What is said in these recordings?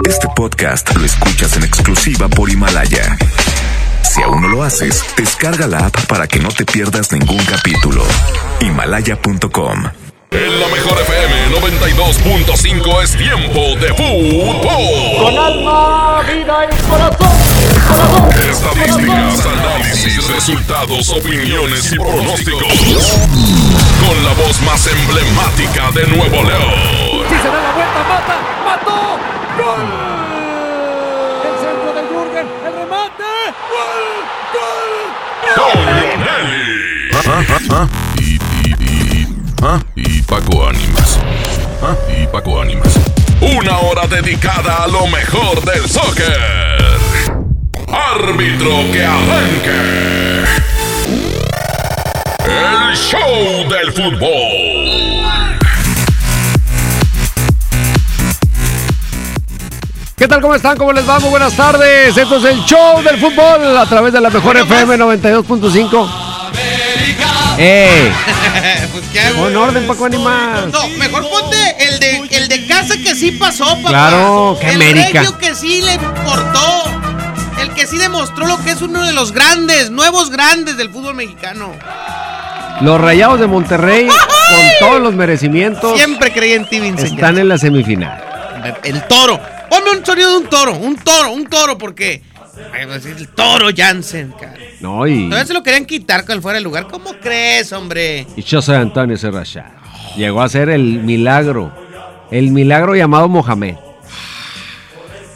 Este podcast lo escuchas en exclusiva por Himalaya. Si aún no lo haces, descarga la app para que no te pierdas ningún capítulo. Himalaya.com. En la mejor FM 92.5 es tiempo de fútbol. Con alma, vida y corazón. Estadísticas, análisis, resultados, opiniones y pronósticos. Con la voz más emblemática de Nuevo León. Si se da la vuelta, mata, mató. Nelly. Y, y, y, ah, y Paco Ánimas. Ah, y Paco Ánimas. Una hora dedicada a lo mejor del soccer. Árbitro que arranque. El show del fútbol. ¿Qué tal? ¿Cómo están? ¿Cómo les va? Muy buenas tardes. Esto es el show del fútbol a través de la mejor FM 92.5. ¡Eh! pues qué hago. Con orden, Paco Animas. No, mejor ponte el de, el de casa que sí pasó, papá. Claro, que el América. regio que sí le importó. El que sí demostró lo que es uno de los grandes, nuevos grandes del fútbol mexicano. Los Rayados de Monterrey, con todos los merecimientos, Siempre creí en ti, Vincent. están en la semifinal. El toro. Ponme un sonido de un toro, un toro, un toro, porque. Ay, pues, el toro Jansen, cara. No, y, Todavía se lo querían quitar con el fuera de lugar. ¿Cómo crees, hombre? y José Antonio Serrachá. Llegó a ser el milagro. El milagro llamado Mohamed.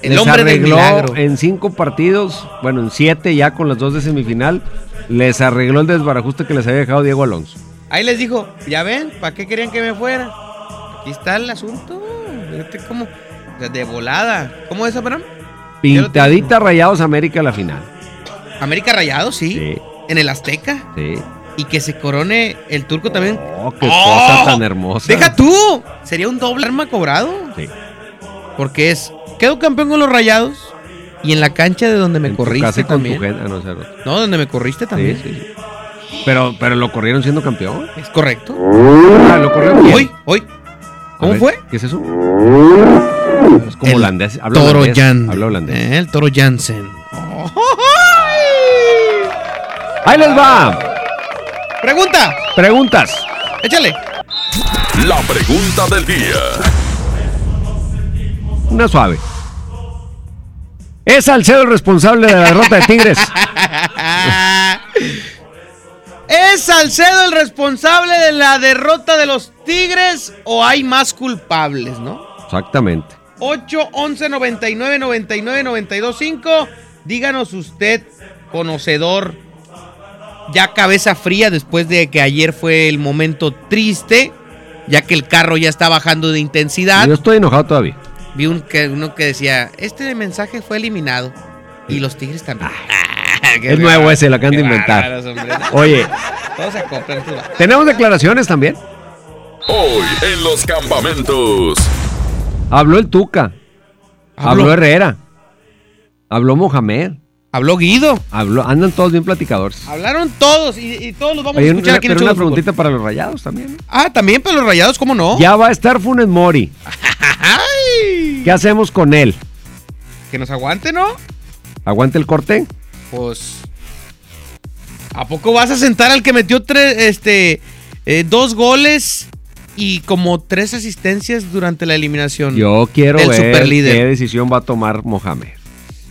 El Les hombre del arregló milagro. en cinco partidos, bueno, en siete ya con las dos de semifinal, les arregló el desbarajuste que les había dejado Diego Alonso. Ahí les dijo, ya ven, ¿para qué querían que me fuera? Aquí está el asunto. Fíjate cómo, o sea, de volada. ¿Cómo es, Abraham? Pintadita Rayados América la final. América Rayado, sí. Sí. En el Azteca. Sí. Y que se corone el turco también. Oh, qué ¡Oh! cosa tan hermosa. ¡Deja tú! Sería un doble arma cobrado. Sí. Porque es, quedo campeón con los Rayados. Y en la cancha de donde me En corriste con tu también. gente. Ah, no, cero. No, donde me corriste también. sí, sí. Pero, pero lo corrieron siendo campeón. Es correcto. Ah, lo corrieron. Hoy, hoy. ¿Cómo ver, fue? ¿Qué es eso? Es como El holandés. Habla Toro holandés. Jan. Habla holandés. Eh, el Toro Jansen. Ahí les va. Pregunta. Preguntas. Échale. La pregunta del día. Una suave. ¿Es Salcedo el responsable de la derrota de Tigres? ¿Es Salcedo el responsable de la derrota de los Tigres o hay más culpables, no? Exactamente. 8, 11, 99, 99, 92, 5. Díganos usted, conocedor, ya cabeza fría después de que ayer fue el momento triste, ya que el carro ya está bajando de intensidad. Yo estoy enojado todavía. Vi un que, uno que decía, este mensaje fue eliminado. Y los Tigres también. Es nuevo ese, lo acaban de inventar. Oye, Todos se acoplan. tú. tenemos declaraciones también. Hoy en los campamentos. Habló el Tuca. Habló, Habló. Herrera. Habló Mohamed. Habló Guido. Habló, andan todos bien platicadores. Hablaron todos y, y todos los vamos a escuchar una, aquí en el una fútbol. preguntita para los rayados también. Ah, también para los rayados, ¿cómo no? Ya va a estar Funes Mori. ¿Qué hacemos con él? Que nos aguante, ¿no? ¿Aguanta el corte? Pues. ¿A poco vas a sentar al que metió tres, este, eh, dos goles y como tres asistencias durante la eliminación? Yo quiero Del ver superlíder. qué decisión va a tomar Mohamed.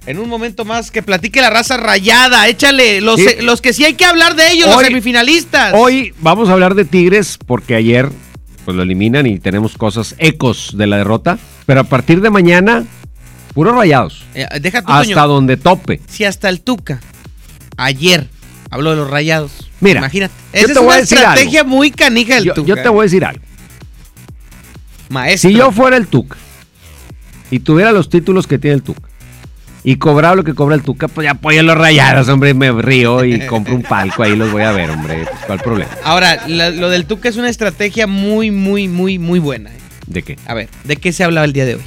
En un momento más que platique la raza rayada, échale. Los, Sí. eh, los que sí hay que hablar de ellos, los semifinalistas. Hoy vamos a hablar de Tigres porque ayer pues lo eliminan y tenemos cosas ecos de la derrota. Pero a partir de mañana, puros rayados. Eh, deja tu Hasta donde tope. Si hasta el Tuca ayer habló de los rayados. Mira, imagínate. Esa es una estrategia muy canija del Yo, Tuca. yo te voy a decir algo. Maestro. Si yo fuera el Tuca y tuviera los títulos que tiene el Tuca y cobraba lo que cobra el Tuca, pues ya apoyo los rayados, hombre, me río y compro un palco, ahí los voy a ver, hombre. Pues, ¿Cuál problema? Ahora, lo del Tuca es una estrategia muy, muy, muy, muy buena. eh. ¿De qué? A ver, ¿de qué se hablaba el día de hoy?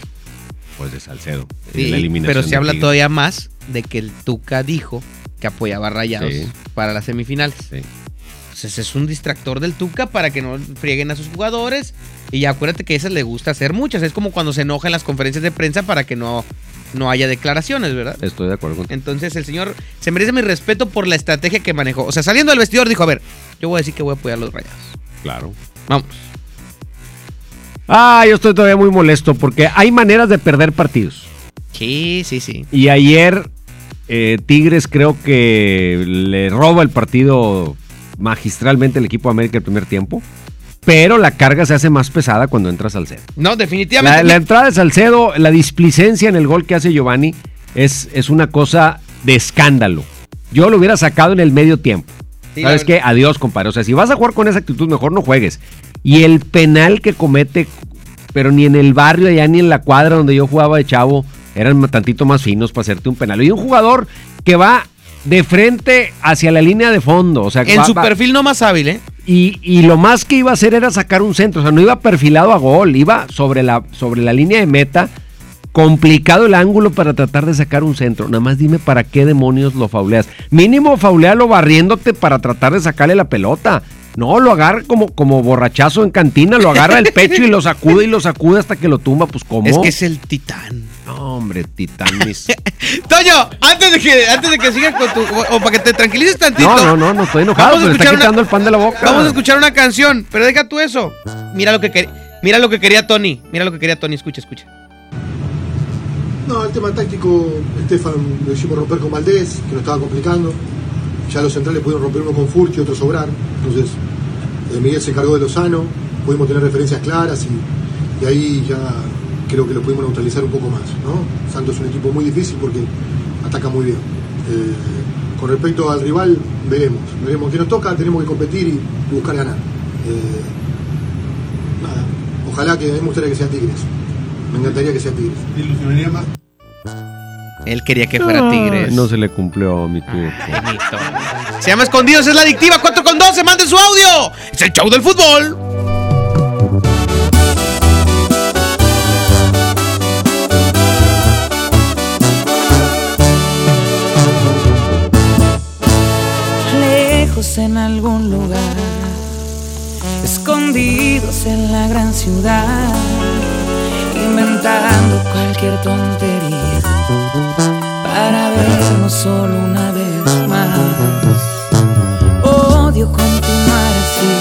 Pues de Salcedo. de Sí, la eliminación pero se de habla todavía más de que el Tuca dijo que apoyaba a Rayados Sí. para las semifinales. Sí. Entonces es un distractor del Tuca para que no frieguen a sus jugadores Y acuérdate que a esas le gusta hacer muchas. Es como cuando se enoja en las conferencias de prensa para que no, no haya declaraciones, ¿verdad? Estoy de acuerdo contigo. Entonces el señor se merece mi respeto por la estrategia que manejó. O sea, saliendo del vestidor dijo, a ver, yo voy a decir que voy a apoyar a los rayados. Claro. Vamos. Ah, yo estoy todavía muy molesto porque hay maneras de perder partidos. Sí, sí, sí. Y ayer eh, Tigres creo que le roba el partido magistralmente el equipo de América el primer tiempo. Pero la carga se hace más pesada cuando entra Salcedo. No, definitivamente. La, la entrada de Salcedo, la displicencia en el gol que hace Giovanni es, es una cosa de escándalo. Yo lo hubiera sacado en el medio tiempo. Sí, ¿Sabes qué? Adiós, compadre. O sea, si vas a jugar con esa actitud, mejor no juegues. Y el penal que comete, pero ni en el barrio allá ni en la cuadra donde yo jugaba de chavo, eran tantito más finos para hacerte un penal. Y un jugador que va de frente hacia la línea de fondo. O sea, En va- su va- perfil no más hábil, ¿eh? Y, y lo más que iba a hacer era sacar un centro. O sea, no iba perfilado a gol, iba sobre la, sobre la línea de meta. Complicado el ángulo para tratar de sacar un centro. Nada más dime para qué demonios lo fauleas. Mínimo faulealo barriéndote para tratar de sacarle la pelota. No, lo agarra como, como borrachazo en cantina, lo agarra el pecho y lo sacude y lo sacude hasta que lo tumba. Pues, ¿cómo? Es que es el titán. No, hombre, titán. mis- Toño, antes de que, antes de que sigas con tu. O, o para que te tranquilices tantito. No, no, no, no estoy enojado, Vamos a pero está escuchar una- quitando el pan de la boca. Vamos a escuchar una canción, pero deja tú eso. Mira lo que quería. Mira lo que quería Tony. Mira lo que quería Tony. Escucha, escucha. No, el tema táctico, Estefan lo hicimos romper con Valdés, que nos estaba complicando. Ya los centrales pudieron romper uno con Furch y otro sobrar. Entonces, eh, Miguel se encargó de Lozano, pudimos tener referencias claras y, ahí ya creo que lo pudimos neutralizar un poco más. Santos es un equipo muy difícil porque ataca muy bien. Eh, con respecto al rival, veremos. Veremos qué nos toca, tenemos que competir y, buscar ganar. Eh, nada, ojalá que me gustaría que sea Tigres. Me encantaría que sea Tigres. ¿Te ilusionaría más? Él quería que fuera Tigres. No se le cumplió a mi turco. Bonito. Se llama Escondidos, es la adictiva 4 con 12. Manden su audio. Es el show del fútbol. lejos en algún lugar, escondidos en la gran ciudad, inventando cualquier tontería para vernos solo una vez más. Odio continuar así,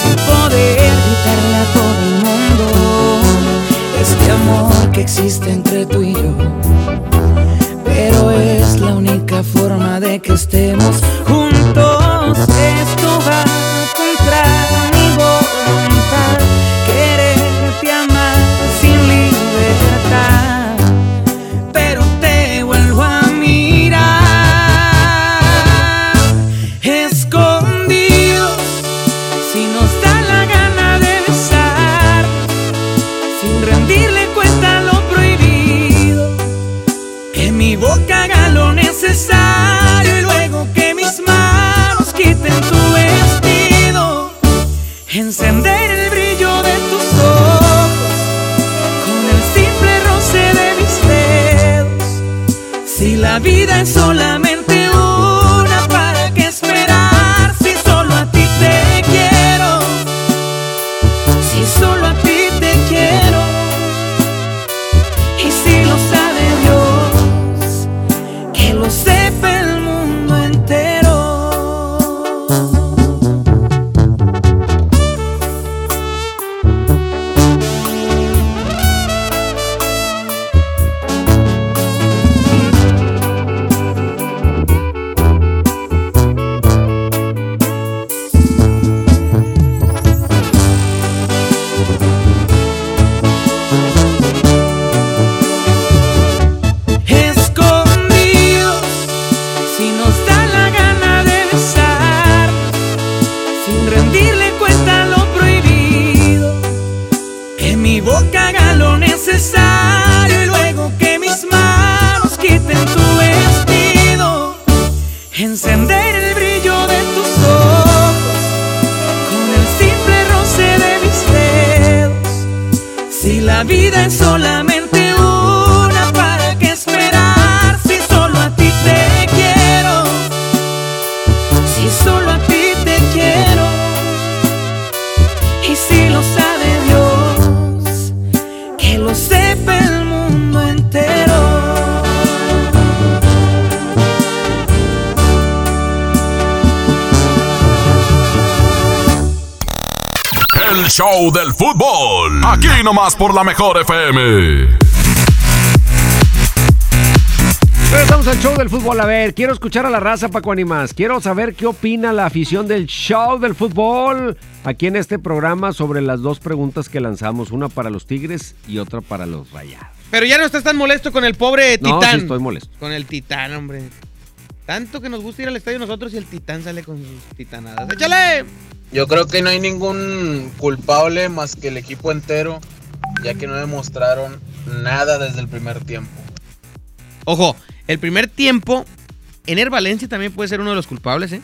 sin poder gritarle a todo el mundo este amor que existe entre tú y yo pero es la única forma de que estemos juntos. La vida es solamente show del fútbol. Aquí nomás por la mejor FM. Regresamos al show del fútbol. A ver, quiero escuchar a la raza, Paco Animas. Quiero saber qué opina la afición del show del fútbol aquí en este programa sobre las dos preguntas que lanzamos. Una para los Tigres y otra para los Rayados. Pero ya no estás tan molesto con el pobre No, Titán. sí estoy molesto. Con el Titán, hombre. Tanto que nos gusta ir al estadio nosotros y el Titán sale con sus titanadas. ¡Échale! Yo creo que no hay ningún culpable más que el equipo entero, ya que no demostraron nada desde el primer tiempo. Ojo, el primer tiempo, Ener Valencia también puede ser uno de los culpables, ¿eh?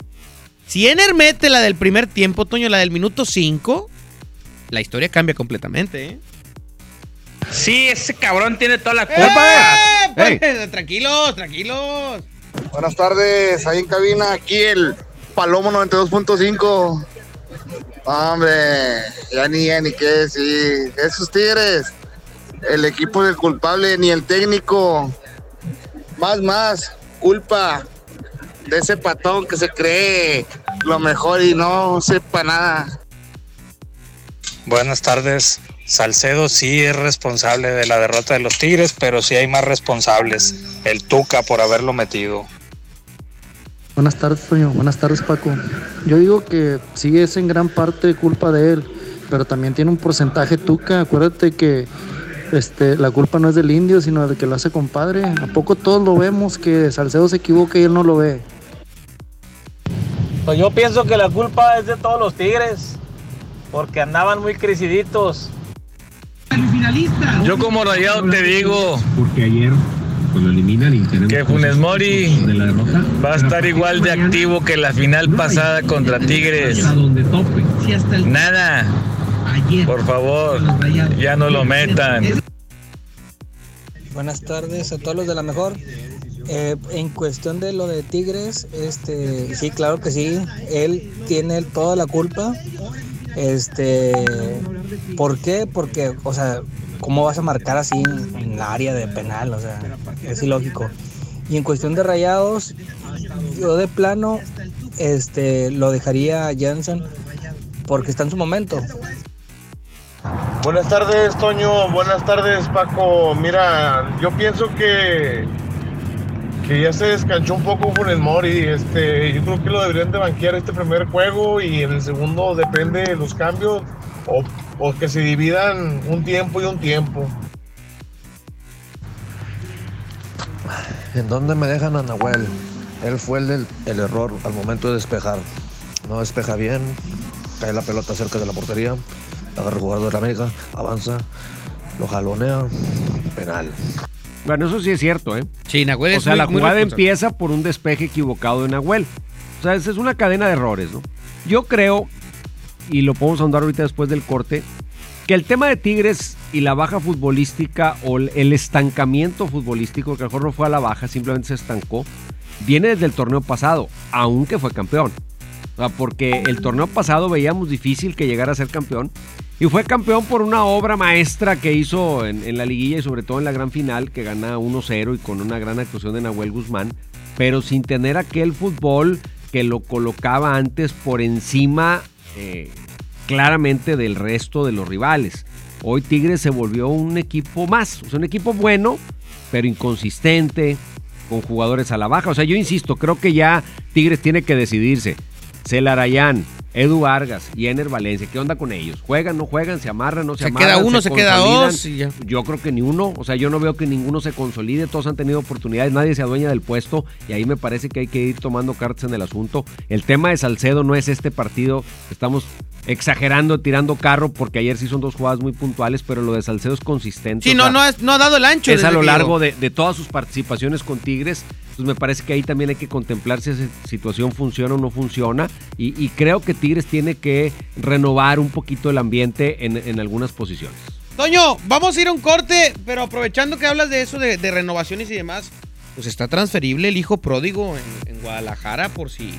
Si Ener mete la del primer tiempo, Toño, la del minuto 5, la historia cambia completamente, ¿eh? Sí, ese cabrón tiene toda la ¡Eh! culpa. Pues, Tranquilos, tranquilos. Buenas tardes, ahí en cabina, aquí el Palomo 92.5. Hombre, ya ni, ni qué decir. Esos tigres, el equipo del culpable, ni el técnico. Más, más, culpa de ese patón que se cree lo mejor y no sepa nada. Buenas tardes. Salcedo sí es responsable de la derrota de los Tigres, pero sí hay más responsables. El Tuca por haberlo metido. Buenas tardes, Toño. Buenas tardes, Paco. Yo digo que sí es en gran parte culpa de él, pero también tiene un porcentaje Tuca. Acuérdate que este, la culpa no es del indio, sino de que lo hace compadre. ¿A poco todos lo vemos que Salcedo se equivoca y él no lo ve? Pues yo pienso que la culpa es de todos los Tigres, porque andaban muy creciditos. Yo como rayado te digo Porque ayer, cuando eliminan y que Funes Mori va a estar igual de activo que la final pasada contra Tigres. Nada. Por favor, ya no lo metan. Buenas tardes a todos los de la mejor. Eh, en cuestión de lo de Tigres, este, sí, claro que sí, él tiene toda la culpa. Este, ¿por qué? Porque, o sea, ¿cómo vas a marcar así en, la área de penal? O sea, es ilógico. Y en cuestión de rayados, yo de plano, este, lo dejaría a Jansen porque está en su momento. Buenas tardes, Toño. Buenas tardes, Paco. Mira, yo pienso que ya se descanchó un poco el Mori. Este, yo creo que lo deberían de banquear este primer juego y en el segundo depende de los cambios o, o que se dividan un tiempo y un tiempo. ¿En dónde me dejan a Nahuel? Él fue el, el error al momento de despejar. No despeja bien, cae la pelota cerca de la portería, agarra el jugador de la América, avanza, lo jalonea, penal. Bueno, eso sí es cierto, ¿eh? Sí, Nahuel O es sea, muy- la jugada empieza por un despeje equivocado de Nahuel. O sea, esa es una cadena de errores, ¿no? Yo creo, y lo podemos ahondar ahorita después del corte, que el tema de Tigres y la baja futbolística o el estancamiento futbolístico, que a lo mejor no fue a la baja, simplemente se estancó, viene desde el torneo pasado, aunque fue campeón. O sea, porque el torneo pasado veíamos difícil que llegara a ser campeón. Y fue campeón por una obra maestra que hizo en, la liguilla y sobre todo en la gran final, que gana 1-0 y con una gran actuación de Nahuel Guzmán, pero sin tener aquel fútbol que lo colocaba antes por encima eh, claramente del resto de los rivales. Hoy Tigres se volvió un equipo más, o sea, un equipo bueno, pero inconsistente, con jugadores a la baja. O sea, yo insisto, creo que ya Tigres tiene que decidirse. Celarayán, Edu Vargas y Ener Valencia, ¿qué onda con ellos? ¿Juegan, no juegan? ¿Se amarran, no se, Se amarran? queda uno, se queda dos y ya. Yo creo que ni uno, o sea, yo no veo que ninguno se consolide, todos han tenido oportunidades, nadie se adueña del puesto y ahí me parece que hay que ir tomando cartas en el asunto. El tema de Salcedo no es este partido, estamos exagerando, tirando carro, porque ayer sí son dos jugadas muy puntuales, pero lo de Salcedo es consistente. Sí, no, sea, no, ha- no ha dado el ancho. es a lo largo de, de todas sus participaciones con Tigres. Pues me parece que ahí también hay que contemplar si esa situación funciona o no funciona. Y, y creo que Tigres tiene que renovar un poquito el ambiente en, en algunas posiciones. Toño, vamos a ir a un corte, pero aprovechando que hablas de eso, de, de renovaciones y demás, pues está transferible el hijo pródigo en, en Guadalajara por si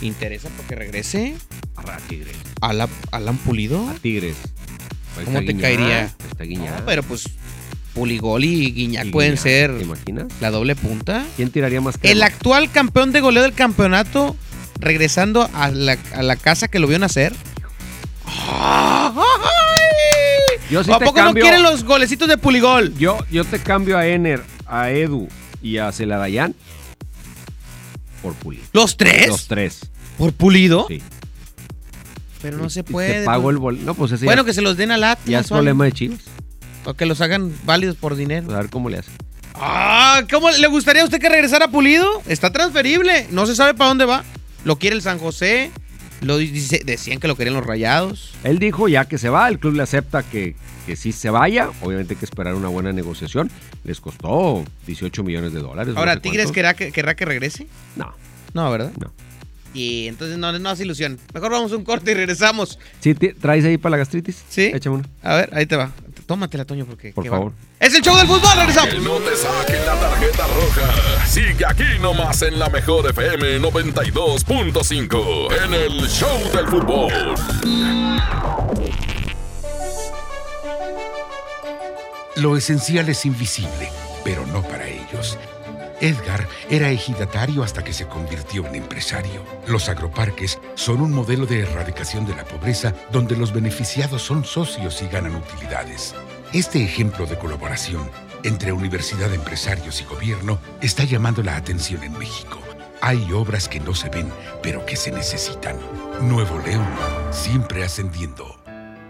interesa porque regrese. A Tigres. Alan, Alan Pulido. A Tigres. ¿Cómo te caería? Está Guiñac. No, pero pues Puligol y Guiñac Y pueden ser ¿te imaginas? la doble punta. ¿Quién tiraría más que El actual campeón de goleo del campeonato, regresando a la, a la casa que lo vio nacer. Yo sí ¿O a te poco cambio- no quieren los golecitos de Puligol? Yo, yo te cambio a Ener, a Edu y a Celarayán por Pulido. ¿Los tres? Los tres. ¿Por Pulido? Sí. Pero no se puede. Te pago pues. el bol. No, pues ese Bueno, ya, que se los den al Atlas. ya es problema de Chivas. O que los hagan válidos por dinero. Pues a ver cómo le hace. Ah, ¿cómo le gustaría a usted que regresara Pulido? Está transferible. No se sabe para dónde va. Lo quiere el San José. Lo dice- decían que lo querían los rayados. Él dijo ya que se va, el club le acepta que, que sí se vaya. Obviamente hay que esperar una buena negociación. Les costó 18 millones de dólares. no Ahora, sé ¿Tigres querrá que, querrá que regrese? No. No, ¿verdad? No. Y entonces no, no hace ilusión. Mejor vamos a un corte y regresamos. ¿Sí traes ahí para la gastritis? Sí. Échame una. A ver, ahí te va. Tómatela, Toño, porque. Por qué favor. Es el show del fútbol, regresamos. Que no te saquen la tarjeta roja. Sigue aquí nomás en la mejor FM 92.5 en el show del fútbol. Lo esencial es invisible, pero no para. Edgar era ejidatario hasta que se convirtió en empresario. Los agroparques son un modelo de erradicación de la pobreza donde los beneficiados son socios y ganan utilidades. Este ejemplo de colaboración entre universidad, empresarios y gobierno está llamando la atención en México. Hay obras que no se ven, pero que se necesitan. Nuevo León, siempre ascendiendo.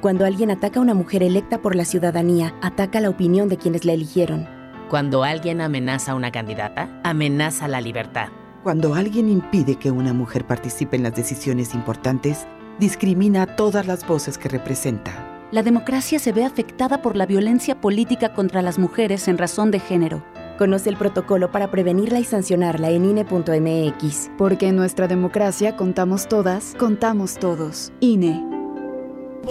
Cuando alguien ataca a una mujer electa por la ciudadanía, ataca la opinión de quienes la eligieron. Cuando alguien amenaza a una candidata, amenaza la libertad. Cuando alguien impide que una mujer participe en las decisiones importantes, discrimina a todas las voces que representa. La democracia se ve afectada por la violencia política contra las mujeres en razón de género. Conoce el protocolo para prevenirla y sancionarla en INE.mx. Porque en nuestra democracia contamos todas, contamos todos. INE.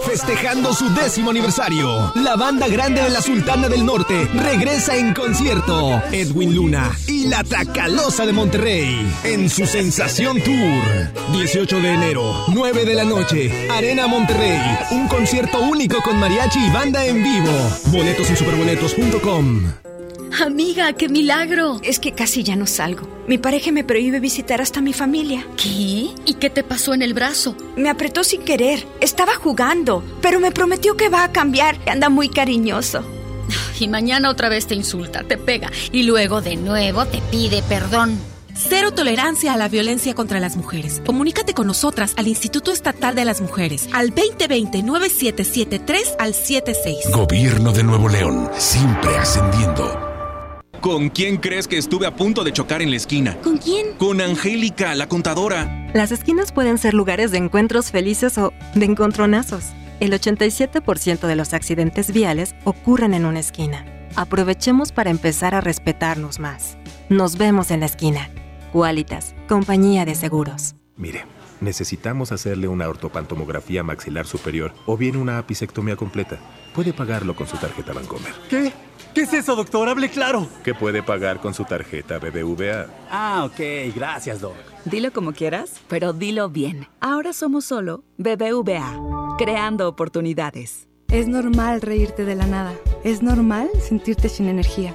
Festejando su décimo aniversario, la banda grande de la Sultana del Norte regresa en concierto. Edwin Luna y la Tracalosa de Monterrey en su Sensación Tour. 18 de enero, 9 de la noche, Arena Monterrey. Un concierto único con mariachi y banda en vivo. Boletos en superboletos.com. Amiga, qué milagro. Es que casi ya no salgo. Mi pareja me prohíbe visitar hasta mi familia. ¿Qué? ¿Y qué te pasó en el brazo? Me apretó sin querer. Estaba jugando, pero me prometió que va a cambiar. Anda muy cariñoso. Y mañana otra vez te insulta, te pega y luego de nuevo te pide perdón. Cero tolerancia a la violencia contra las mujeres. Comunícate con nosotras al Instituto Estatal de las Mujeres al 2020-9773 al 76. Gobierno de Nuevo León, siempre ascendiendo. ¿Con quién crees que estuve a punto de chocar en la esquina? ¿Con quién? Con Angélica, la contadora. Las esquinas pueden ser lugares de encuentros felices o de encontronazos. El 87% de los accidentes viales ocurren en una esquina. Aprovechemos para empezar a respetarnos más. Nos vemos en la esquina. Qualitas, compañía de seguros. Mire, necesitamos hacerle una ortopantomografía maxilar superior o bien una apicectomía completa. Puede pagarlo con su tarjeta Bancomer. ¿Qué? ¿Qué es eso, doctor? Hable claro. ¿Qué puede pagar con su tarjeta BBVA? Ah, ok. Gracias, doc. Dilo como quieras, pero dilo bien. Ahora somos solo BBVA, creando oportunidades. Es normal reírte de la nada. Es normal sentirte sin energía.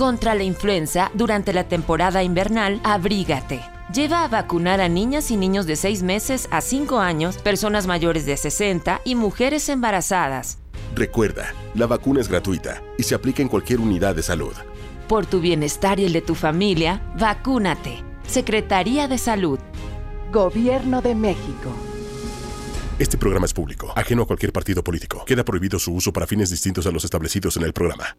Contra la influenza, durante la temporada invernal, abrígate. Lleva a vacunar a niñas y niños de 6 meses a 5 años, personas mayores de 60 y mujeres embarazadas. Recuerda, la vacuna es gratuita y se aplica en cualquier unidad de salud. Por tu bienestar y el de tu familia, vacúnate. Secretaría de Salud. Gobierno de México. Este programa es público, ajeno a cualquier partido político. Queda prohibido su uso para fines distintos a los establecidos en el programa.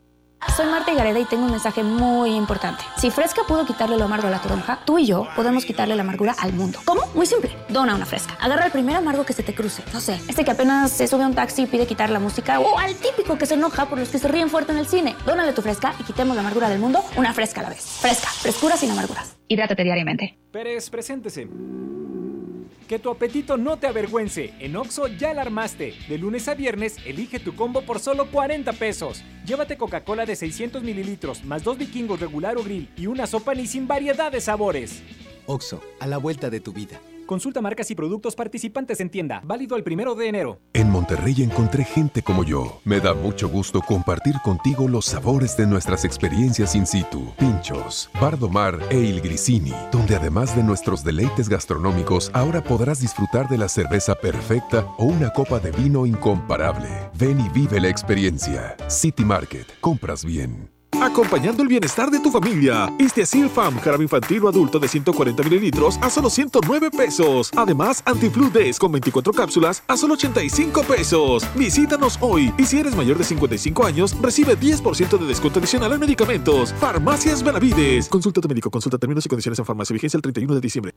Soy Marta Gareda y tengo un mensaje muy importante. Si Fresca pudo quitarle lo amargo a la toronja, tú y yo podemos quitarle la amargura al mundo. ¿Cómo? Muy simple. Dona una Fresca. Agarra el primer amargo que se te cruce. No sé, este que apenas se sube a un taxi y pide quitar la música o al típico que se enoja por los que se ríen fuerte en el cine. Dónale tu Fresca y quitemos la amargura del mundo una Fresca a la vez. Fresca, frescura sin amarguras. Hidrátate diariamente. Pérez, preséntese. Que tu apetito no te avergüence. En Oxo ya la armaste. De lunes a viernes, elige tu combo por solo 40 pesos. Llévate Coca-Cola de 600 mililitros, más dos vikingos regular o grill y una sopa ni sin variedad de sabores. Oxo, a la vuelta de tu vida. Consulta marcas y productos participantes en tienda. Válido el primero de enero. En Monterrey encontré gente como yo. Me da mucho gusto compartir contigo los sabores de nuestras experiencias in situ. Pinchos, Bardomar e Il Grisini, donde además de nuestros deleites gastronómicos, ahora podrás disfrutar de la cerveza perfecta o una copa de vino incomparable. Ven y vive la experiencia. City Market. Compras bien. Acompañando el bienestar de tu familia. Este Asil Fam, jarabe infantil o adulto de 140 mililitros a solo 109 pesos. Además, Antiflu Days con 24 cápsulas a solo 85 pesos. Visítanos hoy y si eres mayor de 55 años, recibe 10% de descuento adicional en medicamentos. Farmacias Benavides. Consulta tu médico, consulta términos y condiciones en farmacia. Vigencia el 31 de diciembre.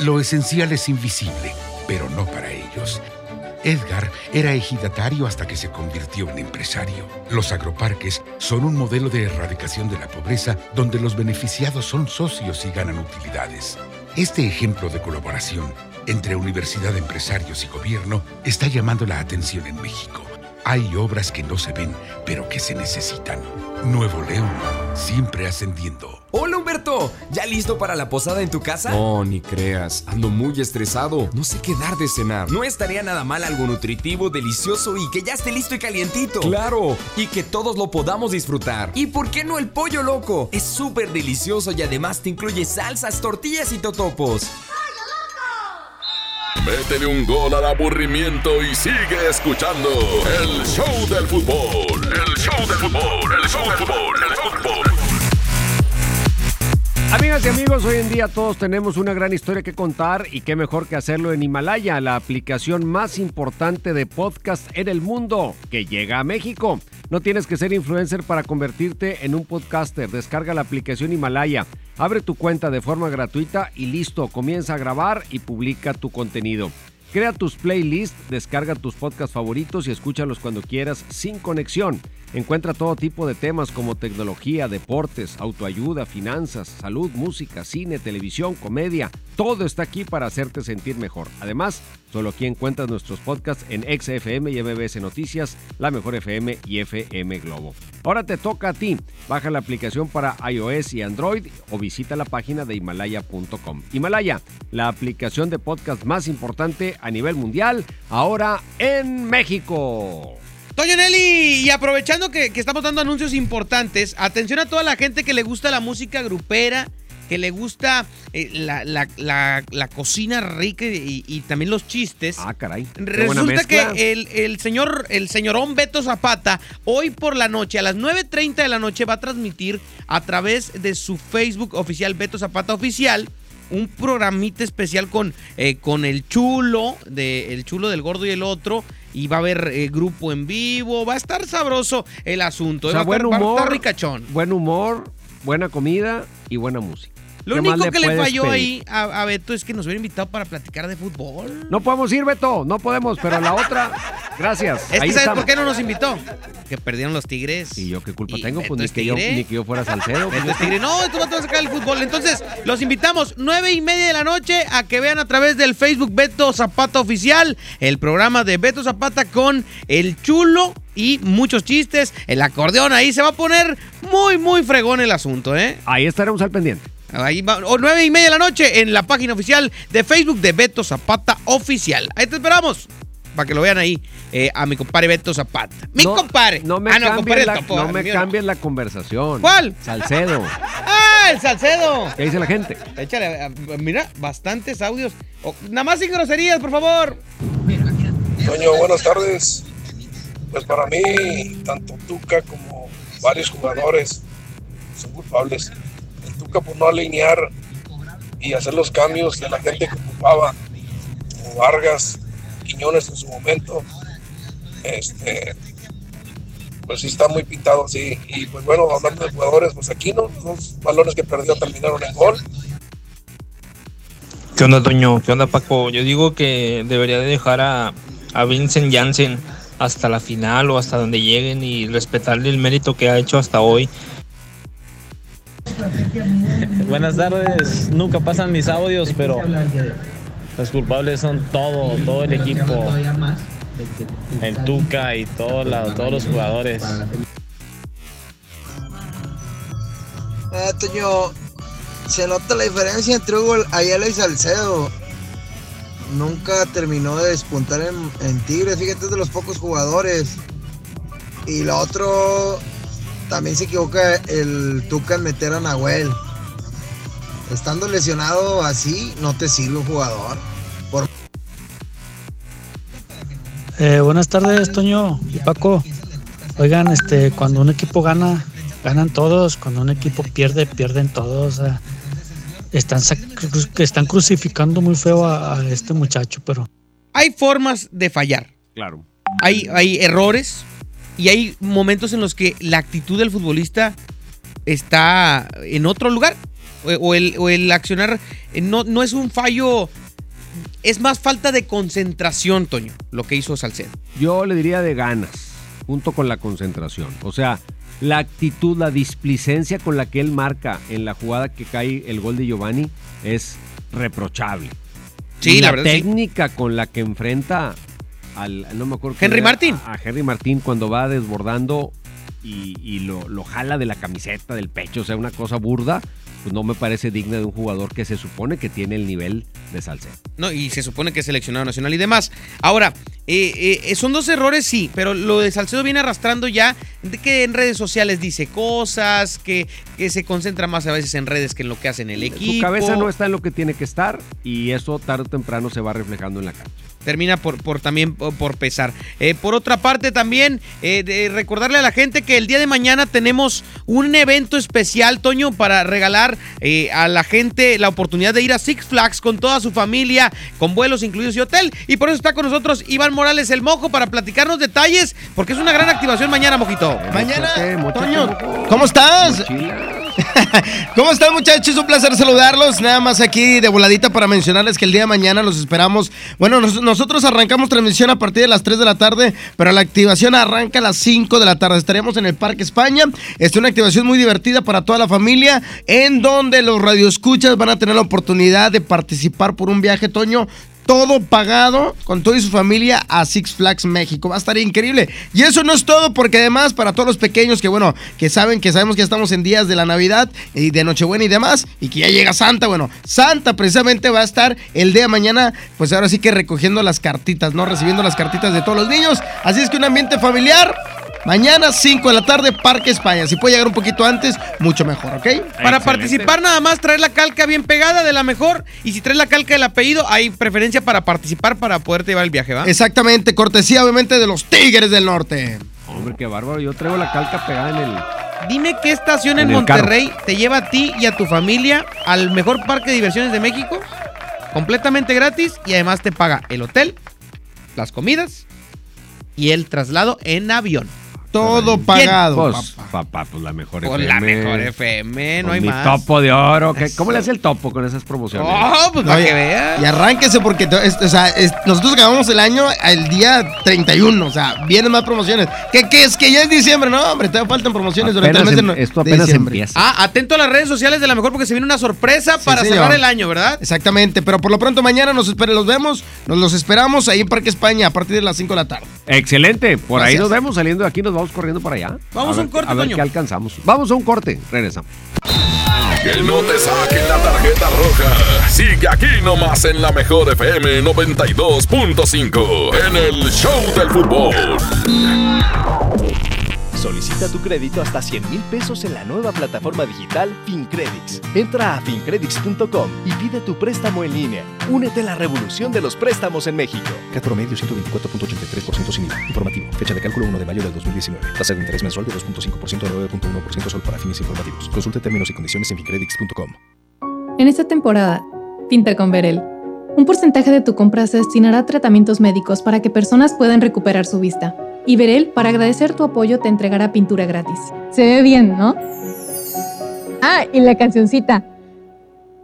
Lo esencial es invisible, pero no para ellos. Edgar era ejidatario hasta que se convirtió en empresario. Los agroparques son un modelo de erradicación de la pobreza donde los beneficiados son socios y ganan utilidades. Este ejemplo de colaboración entre universidad, empresarios y gobierno está llamando la atención en México. Hay obras que no se ven, pero que se necesitan. Nuevo León, siempre ascendiendo. Hola Humberto, ¿ya listo para la posada en tu casa? No, ni creas, ando muy estresado, no sé qué dar de cenar. No estaría nada mal algo nutritivo, delicioso y que ya esté listo y calientito. Claro, y que todos lo podamos disfrutar. ¿Y por qué no el pollo loco? Es súper delicioso y además te incluye salsas, tortillas y totopos. Métele un gol al aburrimiento y sigue escuchando el show del fútbol. El show del fútbol, el show del fútbol, el fútbol. Amigas y amigos, hoy en día todos tenemos una gran historia que contar y qué mejor que hacerlo en Himalaya, la aplicación más importante de podcast en el mundo que llega a México. No tienes que ser influencer para convertirte en un podcaster. Descarga la aplicación Himalaya, abre tu cuenta de forma gratuita y listo, comienza a grabar y publica tu contenido. Crea tus playlists, descarga tus podcasts favoritos y escúchalos cuando quieras sin conexión. Encuentra todo tipo de temas como tecnología, deportes, autoayuda, finanzas, salud, música, cine, televisión, comedia. Todo está aquí para hacerte sentir mejor. Además, solo aquí encuentras nuestros podcasts en XFM y MBS Noticias, La Mejor FM y FM Globo. Ahora te toca a ti. Baja la aplicación para iOS y Android o visita la página de himalaya.com. Himalaya, la aplicación de podcast más importante a nivel mundial, ahora en México. Toño Nelly, y aprovechando que, que, estamos dando anuncios importantes, atención a toda la gente que le gusta la música grupera, que le gusta eh, la, la, la, la, cocina rica y, y, también los chistes. Ah, caray. Resulta que el, el, señor, el señorón Beto Zapata, hoy por la noche, a las 9.30 de la noche, va a transmitir a través de su Facebook oficial, Beto Zapata Oficial, un programita especial con, eh, con el chulo, de, el chulo del gordo y el otro. Y va a haber eh, grupo en vivo. Va a estar sabroso el asunto. O sea, va, buen a estar, humor, va a estar ricachón. Buen humor, buena comida y buena música. Lo único que le falló pedir? ahí a, a, Beto es que nos hubiera invitado para platicar de fútbol. No podemos ir, Beto, no podemos, pero la otra, gracias. Es ahí que ¿sabes por qué no nos invitó? Que perdieron los Tigres. ¿Y yo qué culpa y tengo? Pues ni que, yo, ni que, yo, fuera Salcedo. Beto es tigre. No, tú no te vas a sacar el fútbol. Entonces, los invitamos nueve y media de la noche a que vean a través del Facebook Beto Zapata Oficial, el programa de Beto Zapata con el chulo y muchos chistes. El acordeón ahí se va a poner muy, muy fregón el asunto, ¿eh? Ahí estaremos al pendiente. Ahí va, o nueve y media de la noche en la página oficial de Facebook de Beto Zapata Oficial. Ahí te esperamos. Para que lo vean ahí eh, a mi compadre Beto Zapata. Mi no, compadre. No me, ah, no, cambies, la, topo, no me cambies la conversación. ¿Cuál? Salcedo. ¡Ah, el Salcedo! ¿Qué dice la gente? Échale, mira, bastantes audios. Oh, nada más sin groserías, por favor. Doño, buenas tardes. Pues para mí, tanto Tuca como varios jugadores son culpables. Por no alinear y hacer los cambios que la gente que ocupaba, como Vargas, Quiñones en su momento. Este, pues sí está muy pintado así. Y pues bueno, hablando de jugadores, pues aquí no, los balones que perdió terminaron en gol. ¿Qué onda, Toño? ¿Qué onda, Paco? Yo digo que debería de dejar a, a Vincent Janssen hasta la final o hasta donde lleguen y respetarle el mérito que ha hecho hasta hoy. Buenas tardes. Nunca pasan mis audios, pero los culpables son todo, todo el equipo. El Tuca y todo la- todos los jugadores. Eh, Toño, se nota la diferencia entre Hugo Ayala y Salcedo. Nunca terminó de despuntar en, en Tigres, fíjate, es de los pocos jugadores. Y lo otro, también se equivoca el Tuca en meter a Nahuel. Estando lesionado así, no te sirve un jugador. Por Eh, buenas tardes, Toño y Paco. Oigan, este, cuando un equipo gana, ganan todos. Cuando un equipo pierde, pierden todos. o sea, están, están crucificando muy feo a, a este muchacho, pero Hay formas de fallar. Claro. Hay, hay errores y hay momentos en los que la actitud del futbolista está en otro lugar. O, el, o el accionar eh, no, no es un fallo, es más falta de concentración, Toño, lo que hizo Salcedo. Yo le diría de ganas, junto con la concentración. O sea, la actitud, la displicencia con la que él marca en la jugada que cae el gol de Giovanni es reprochable. Sí, Y la la, verdad, sí. técnica con la que enfrenta al, no me acuerdo. Henry Martín. A, a Henry Martín cuando va desbordando y, y lo, lo jala de la camiseta, del pecho, o sea, una cosa burda, pues no me parece digna de un jugador que se supone que tiene el nivel de Salcedo. No, y se supone que es seleccionado nacional y demás. Ahora, eh, eh, son dos errores, sí, pero lo de Salcedo viene arrastrando ya de que en redes sociales dice cosas, que, que se concentra más a veces en redes que en lo que hace en el equipo. Su cabeza no está en lo que tiene que estar y eso tarde o temprano se va reflejando en la cancha. termina por, por también por, pesar. Eh, por otra parte, también eh, de recordarle a la gente que el día de mañana tenemos un evento especial, Toño, para regalar eh, a la gente la oportunidad de ir a Six Flags con toda su familia, con vuelos incluidos y hotel. Y por eso está con nosotros Iván Morales el Mojo para platicarnos detalles, porque es una gran activación mañana, Mojito. Mañana, Toño, ¿cómo estás? ¿Cómo están muchachos? Un placer saludarlos. Nada más aquí de voladita para mencionarles que el día de mañana los esperamos. Bueno, nos- nosotros arrancamos transmisión a partir de las 3 de la tarde, pero la activación arranca a las 5 de la tarde. Estaremos en el Parque España. Es una activación muy divertida para toda la familia, en donde los radioescuchas van a tener la oportunidad de participar por un viaje, Toño, todo pagado con toda su familia a Six Flags México. Va a estar increíble. Y eso no es todo, porque además para todos los pequeños que, bueno, que saben que sabemos que estamos en días de la Navidad y de Nochebuena y demás, y que ya llega Santa, bueno, Santa precisamente va a estar el día de mañana, pues ahora sí que recogiendo las cartitas, ¿no? Recibiendo las cartitas de todos los niños. Así es que un ambiente familiar. Mañana, 5 de la tarde, Parque España. Si puede llegar un poquito antes, mucho mejor, ¿ok? Para participar nada más traer la calca bien pegada de la mejor y si traes la calca del apellido hay preferencia para participar para poderte llevar el viaje, ¿va? Exactamente, cortesía obviamente de los Tigres del Norte. Hombre, qué bárbaro. Yo traigo la calca pegada en el. Dime qué estación en, En Monterrey te lleva a ti y a tu familia al mejor parque de diversiones de México, completamente gratis y además te paga el hotel, las comidas y el traslado en avión. Todo pagado. Pues, papá, pues la mejor Por FM. la mejor FM, no hay mi más. topo de oro. ¿qué- ¿Cómo le hace el topo con esas promociones? Oh, pues para que veas. Y arránquese porque o sea, es- nosotros acabamos el año el día 31, o sea, vienen más promociones. ¿Qué, qué es que ya es diciembre? No, hombre, todavía faltan promociones durante el Apenas mes de, em- esto apenas diciembre. empieza. Ah, atento a las redes sociales de la mejor porque se viene una sorpresa para señor. cerrar el año, ¿verdad? Exactamente, pero por lo pronto mañana nos espera, los vemos, nos los esperamos ahí en Parque España a partir de las 5 de la tarde. Excelente. Por ahí nos vemos saliendo de aquí, nos vamos corriendo para allá. Vamos a a un ver- corte, A ver Toño. qué alcanzamos. Vamos a un corte. Regresamos. Que no te saquen la tarjeta roja. Sigue aquí nomás en la mejor FM 92.5 en el Show del Fútbol. Solicita tu crédito hasta 100 mil pesos en la nueva plataforma digital FinCredits. Entra a fincredits.com y pide tu préstamo en línea. Únete a la revolución de los préstamos en México. CAT promedio 124.83% sin IVA. Informativo. Fecha de cálculo 1 de mayo del 2019. Tasa de interés mensual de 2.5% a 9.1% solo para fines informativos. Consulte términos y condiciones en fincredits.com. En esta temporada, pinta con Verel. Un porcentaje de tu compra se destinará a tratamientos médicos para que personas puedan recuperar su vista. Y Verel, para agradecer tu apoyo, te entregará pintura gratis. Se ve bien, ¿no? Ah, y la cancioncita.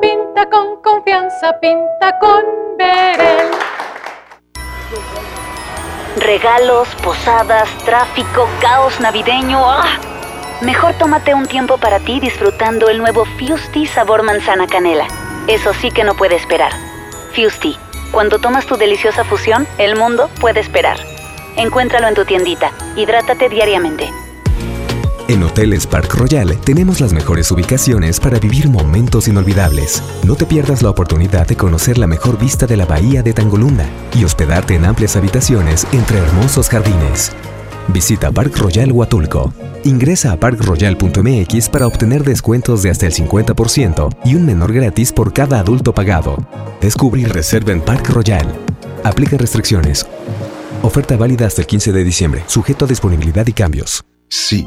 Pinta con confianza, pinta con Verel. Regalos, posadas, tráfico, caos navideño. ¡ah! Mejor tómate un tiempo para ti disfrutando el nuevo Fusti sabor manzana canela. Eso sí que no puede esperar. Fusti, cuando tomas tu deliciosa fusión, el mundo puede esperar. Encuéntralo en tu tiendita. Hidrátate diariamente. En Hoteles Park Royal tenemos las mejores ubicaciones para vivir momentos inolvidables. No te pierdas la oportunidad de conocer la mejor vista de la bahía de Tangolunda y hospedarte en amplias habitaciones entre hermosos jardines. Visita Park Royal Huatulco. Ingresa a parkroyal.mx para obtener descuentos de hasta el 50% y un menor gratis por cada adulto pagado. Descubre y reserva en Park Royal. Aplica restricciones. Oferta válida hasta el 15 de diciembre, sujeto a disponibilidad y cambios. Sí,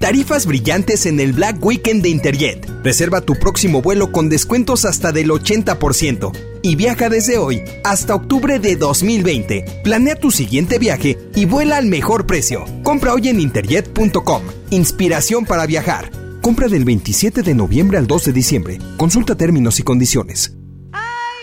Tarifas brillantes en el Black Weekend de Interjet. Reserva tu próximo vuelo con descuentos hasta del 80% y viaja desde hoy hasta octubre de 2020. Planea tu siguiente viaje y vuela al mejor precio. Compra hoy en interjet.com. Inspiración para viajar. Compra del 27 de noviembre al 2 de diciembre. Consulta términos y condiciones.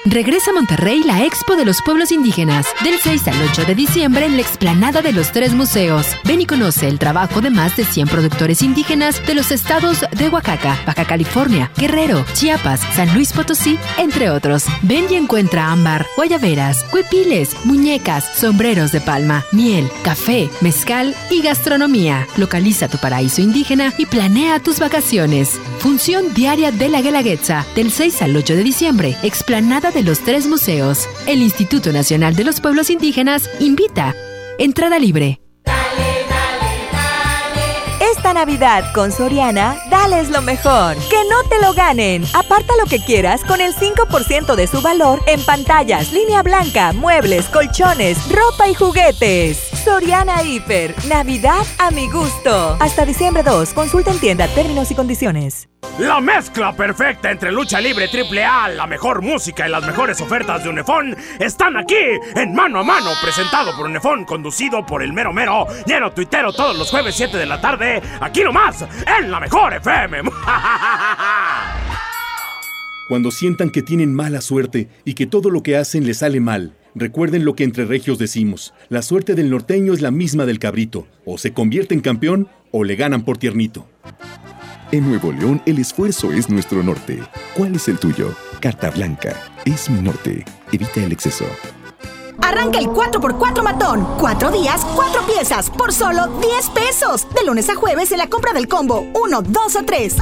Regresa a Monterrey la Expo de los Pueblos Indígenas, del 6 al 8 de diciembre en la explanada de los tres museos. Ven y conoce el trabajo de más de 100 productores indígenas de los estados de Oaxaca, Baja California, Guerrero, Chiapas, San Luis Potosí, entre otros. Ven y encuentra ámbar, guayaberas, huipiles, muñecas, sombreros de palma, miel, café, mezcal y gastronomía. Localiza tu paraíso indígena y planea tus vacaciones. Función diaria de la Guelaguetza, del 6 al 8 de diciembre, explanada de los tres museos. El Instituto Nacional de los Pueblos Indígenas invita. Entrada libre. Esta Navidad con Soriana, dales lo mejor. Que no te lo ganen. Aparta lo que quieras con el 5% de su valor en pantallas, línea blanca, muebles, colchones, ropa y juguetes. Soriana Hiper. Navidad a mi gusto. Hasta diciembre 2. Consulta en tienda términos y condiciones. La mezcla perfecta entre lucha libre triple A, la mejor música y las mejores ofertas de Unefón están aquí en Mano a Mano, presentado por Unefón, conducido por el mero mero, lleno tuitero todos los jueves 7 de la tarde, aquí nomás, en la mejor FM. Cuando sientan que tienen mala suerte y que todo lo que hacen les sale mal, recuerden lo que entre regios decimos. La suerte del norteño es la misma del cabrito. O se convierte en campeón o le ganan por tiernito. En Nuevo León, el esfuerzo es nuestro norte. ¿Cuál es el tuyo? Carta Blanca. Es mi norte. Evita el exceso. Arranca el 4x4 matón. Cuatro días, cuatro piezas, por solo 10 pesos. De lunes a jueves en la compra del combo 1, 2 o 3.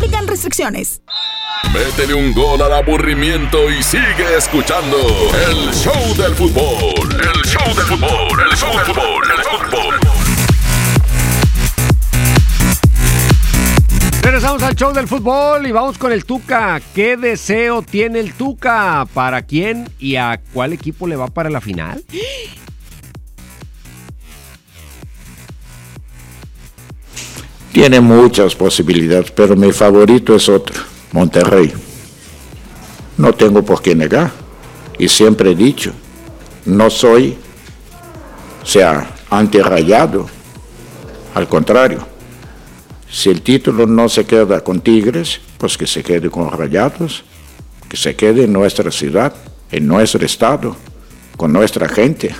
Aplican restricciones. Métele un gol al aburrimiento y sigue escuchando el show del fútbol. El show del fútbol, el show del fútbol, el show del fútbol. Regresamos al show del fútbol y vamos con el Tuca. ¿Qué deseo tiene el Tuca? ¿Para quién y a cuál equipo le va para la final? Tiene muchas posibilidades, pero mi favorito es otro, Monterrey. No tengo por qué negar. Y siempre he dicho, no soy, o sea, antirrayado. Al contrario, si el título no se queda con Tigres, pues que se quede con Rayados, que se quede en nuestra ciudad, en nuestro estado, con nuestra gente.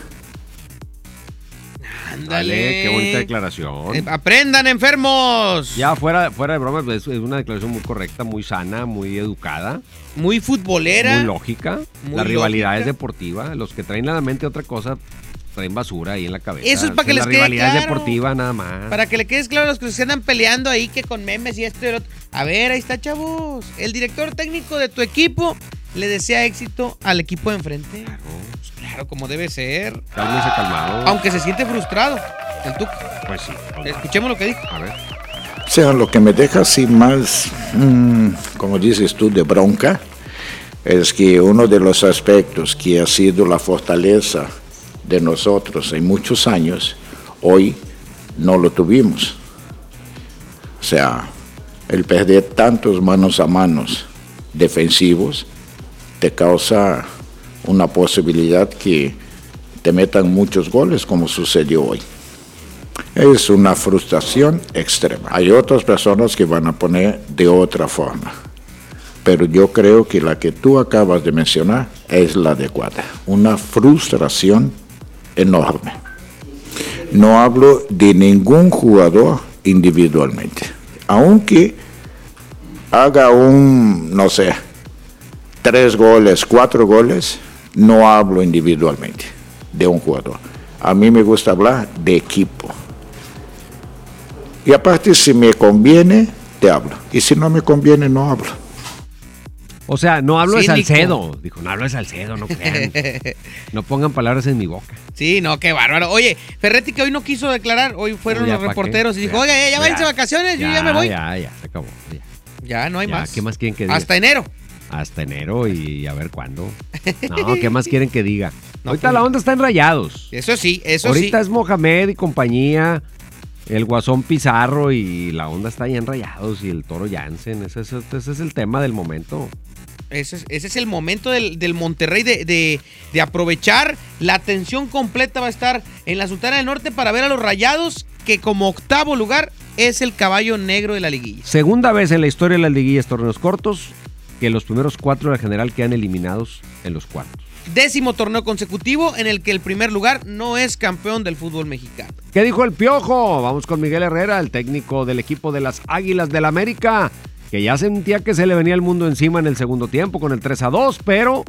Dale, qué bonita declaración. Eh, aprendan, enfermos. Ya fuera, fuera de broma, es, es una declaración muy correcta, muy sana, muy educada. Muy futbolera. Muy lógica. Muy la rivalidad lógica. es deportiva. Los que traen a la mente otra cosa traen basura ahí en la cabeza. Eso es para que la les quede rivalidad es claro. deportiva nada más. Para que le quede claro a los que se andan peleando ahí que con memes y esto y el otro. A ver, ahí está, chavos. El director técnico de tu equipo le desea éxito al equipo de enfrente. Claro, claro como debe ser. Cálmese calmado. Aunque se siente frustrado. El Tuca. Pues sí. Escuchemos lo que dijo. A ver. O sea, lo que me deja así más, mm, como dices tú, de bronca, es que uno de los aspectos que ha sido la fortaleza de nosotros en muchos años, hoy no lo tuvimos. O sea, el perder tantos manos a manos defensivos te causa una posibilidad que te metan muchos goles como sucedió hoy. Es una frustración extrema. Hay otras personas que van a poner de otra forma, pero yo creo que la que tú acabas de mencionar es la adecuada. Una frustración enorme. No hablo de ningún jugador individualmente, aunque haga un, no sé, tres goles, cuatro goles, no hablo individualmente de un jugador. A mí me gusta hablar de equipo. Y aparte, si me conviene, te hablo. Y si no me conviene, no hablo. O sea, no hablo de. Salcedo. Dijo, no hablo de Salcedo, no crean. no pongan palabras en mi boca. Sí, no, qué bárbaro. Oye, Ferretti que hoy no quiso declarar, hoy fueron los ¿pa' reporteros qué? y dijo, Ya, oiga, ya, ya ya. váyanse de vacaciones, yo ya me voy. Ya, ya, se acabó. Ya, Ya, no hay Ya, más. ¿Qué más quieren que diga? Hasta enero. Hasta enero y a ver cuándo. No, ¿qué más quieren que diga? No, Ahorita pues- la onda está en rayados. Eso sí, eso Ahorita sí. es Mohamed y compañía, el Guasón Pizarro y la onda está ya en rayados y el Toro Jansen. Ese, es- ese es el tema del momento. Ese es, ese es el momento del, del Monterrey de, de- de aprovechar. La atención completa va a estar en la Sultana del Norte para ver a los rayados, que como octavo lugar es el caballo negro de la liguilla. Segunda vez en la historia de las liguillas torneos cortos que los primeros cuatro de la general quedan eliminados en los cuartos. Décimo torneo consecutivo en el que el primer lugar no es campeón del fútbol mexicano. ¿Qué dijo el Piojo? Vamos con Miguel Herrera, el técnico del equipo de las Águilas del América, que ya sentía que se le venía el mundo encima en el segundo tiempo con el 3 a 2, pero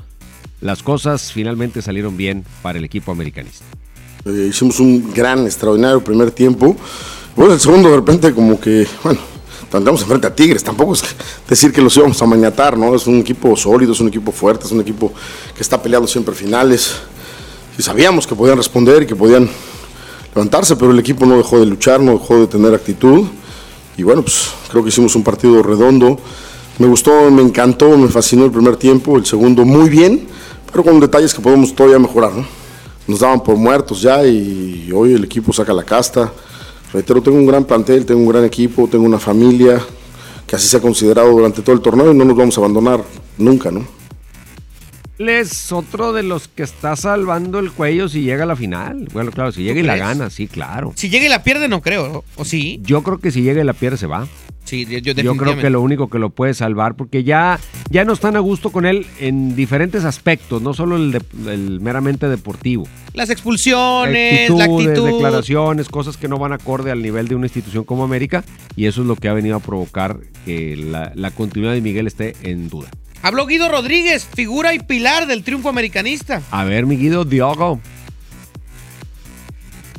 las cosas finalmente salieron bien para el equipo americanista. Eh, hicimos un gran, extraordinario primer tiempo. Bueno, el segundo de repente como que, bueno, andamos enfrente a Tigres, tampoco es decir que los íbamos a mañatar, ¿no? Es un equipo sólido, es un equipo fuerte, es un equipo que está peleando siempre finales. Y sabíamos que podían responder y que podían levantarse, pero el equipo no dejó de luchar, no dejó de tener actitud. Y bueno, pues creo que hicimos un partido redondo. Me gustó, me encantó, me fascinó el primer tiempo, el segundo muy bien, pero con detalles que podemos todavía mejorar, ¿no? Nos daban por muertos ya y hoy el equipo saca la casta. Reitero, tengo un gran plantel, tengo un gran equipo, tengo una familia que así se ha considerado durante todo el torneo y no nos vamos a abandonar nunca, ¿no? Es otro de los que está salvando el cuello si llega a la final. Bueno, claro, si llega y la gana, sí, claro. Si llega y la pierde, no creo. ¿o- ¿O sí? Yo creo que si llega y la pierde se va. Sí, yo, creo que lo único que lo puede salvar, porque ya, ya no están a gusto con él en diferentes aspectos, no solo el, de- el meramente deportivo. Las expulsiones, la Actitudes, actitud. declaraciones, cosas que no van acorde al nivel de una institución como América, y eso es lo que ha venido a provocar que la, la continuidad de Miguel esté en duda. Habló Guido Rodríguez, figura y pilar del triunfo americanista, A ver, mi Guido Diogo.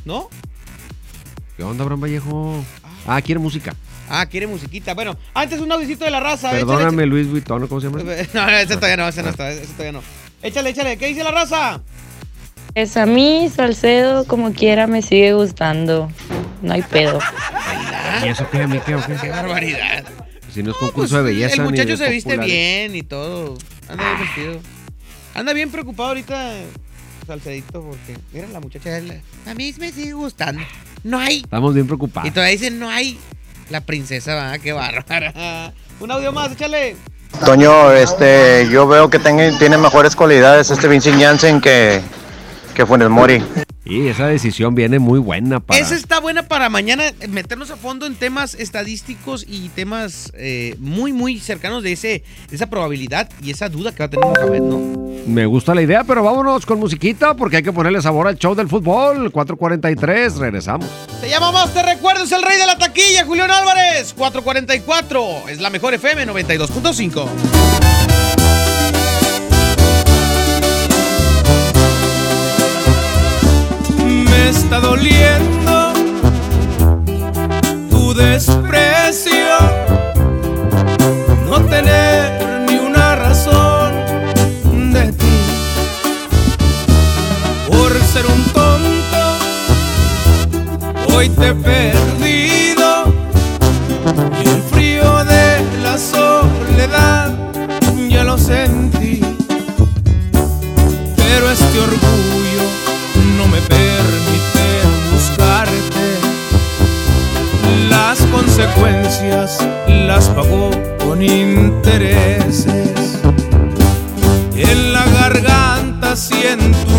¿no? ¿Qué onda, Abraham Vallejo? Ah, quiere música. Ah, quiere musiquita. Bueno, antes un audicito de la raza. Perdóname, Luis Vuitton, ¿cómo se llama? échale, échale. No, no, ese todavía no, ese no está, ese todavía no. Échale, échale. ¿Qué dice la raza? Es a mí, Salcedo, como quiera, me sigue gustando. No hay pedo. ¿Y eso qué, a mí qué o qué? Qué barbaridad. Si no es concurso de belleza. El ni muchacho de se viste bien y todo. Anda bien vestido. Anda bien preocupado ahorita, Salcedito, porque mira la muchacha. él- A mí me sigue gustando. No hay. Estamos bien Y preocupados. todavía dicen, no hay. La princesa, va, qué bárbara. Un audio más, échale. Toño, este, yo veo que tiene mejores cualidades este Vincent Janssen que, que Funes Mori. Y esa decisión viene muy buena para. Esa está buena para mañana eh, meternos a fondo en temas estadísticos y temas eh, muy, muy cercanos de, ese, esa probabilidad y esa duda que va a tener Mohamed, ¿no? Me gusta la idea, pero vámonos con musiquita porque hay que ponerle sabor al show del fútbol. 4.43, regresamos. Te llama más, te recuerdo, es el rey de la taquilla, Julián Álvarez. 444, es la mejor FM 92.5. está doliendo tu desprecio, no tener ni una razón de ti. Por ser un tonto, hoy te he perdido y el frío de la soledad ya lo sentí. Pero este orgullo no me permite consecuencias las pagó con intereses. En la garganta siento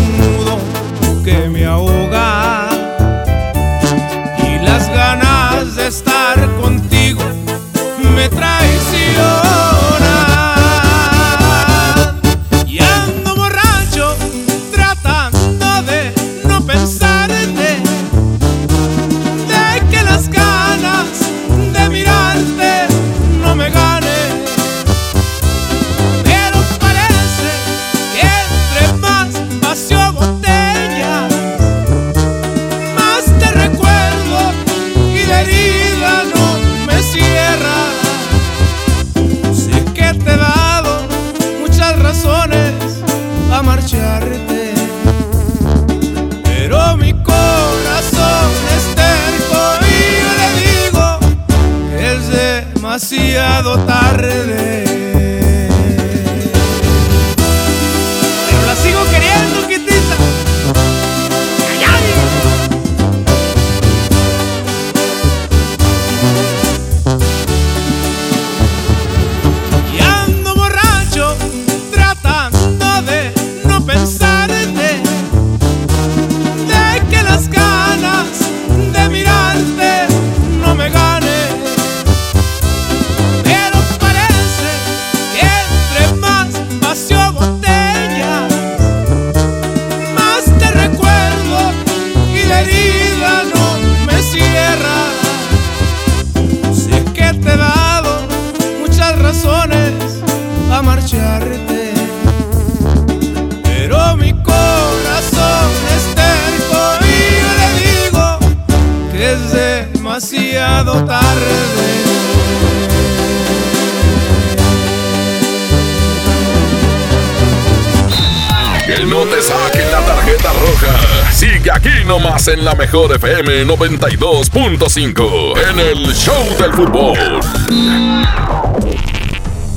en la mejor FM 92.5 en el Show del Fútbol.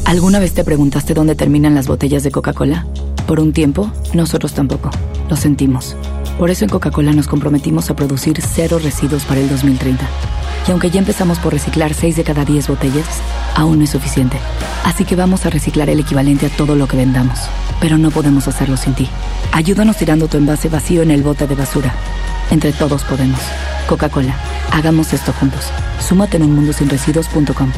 ¿Alguna vez te preguntaste dónde terminan las botellas de Coca-Cola? Por un tiempo, nosotros tampoco. Lo sentimos. Por eso en Coca-Cola nos comprometimos a producir cero residuos para el 2030. Y aunque ya empezamos por reciclar 6 de cada 10 botellas, aún no es suficiente. Así que vamos a reciclar el equivalente a todo lo que vendamos. Pero no podemos hacerlo sin ti. Ayúdanos tirando tu envase vacío en el bote de basura. Entre todos podemos. Coca-Cola, hagamos esto juntos. Súmate en unmundosinresiduos.com.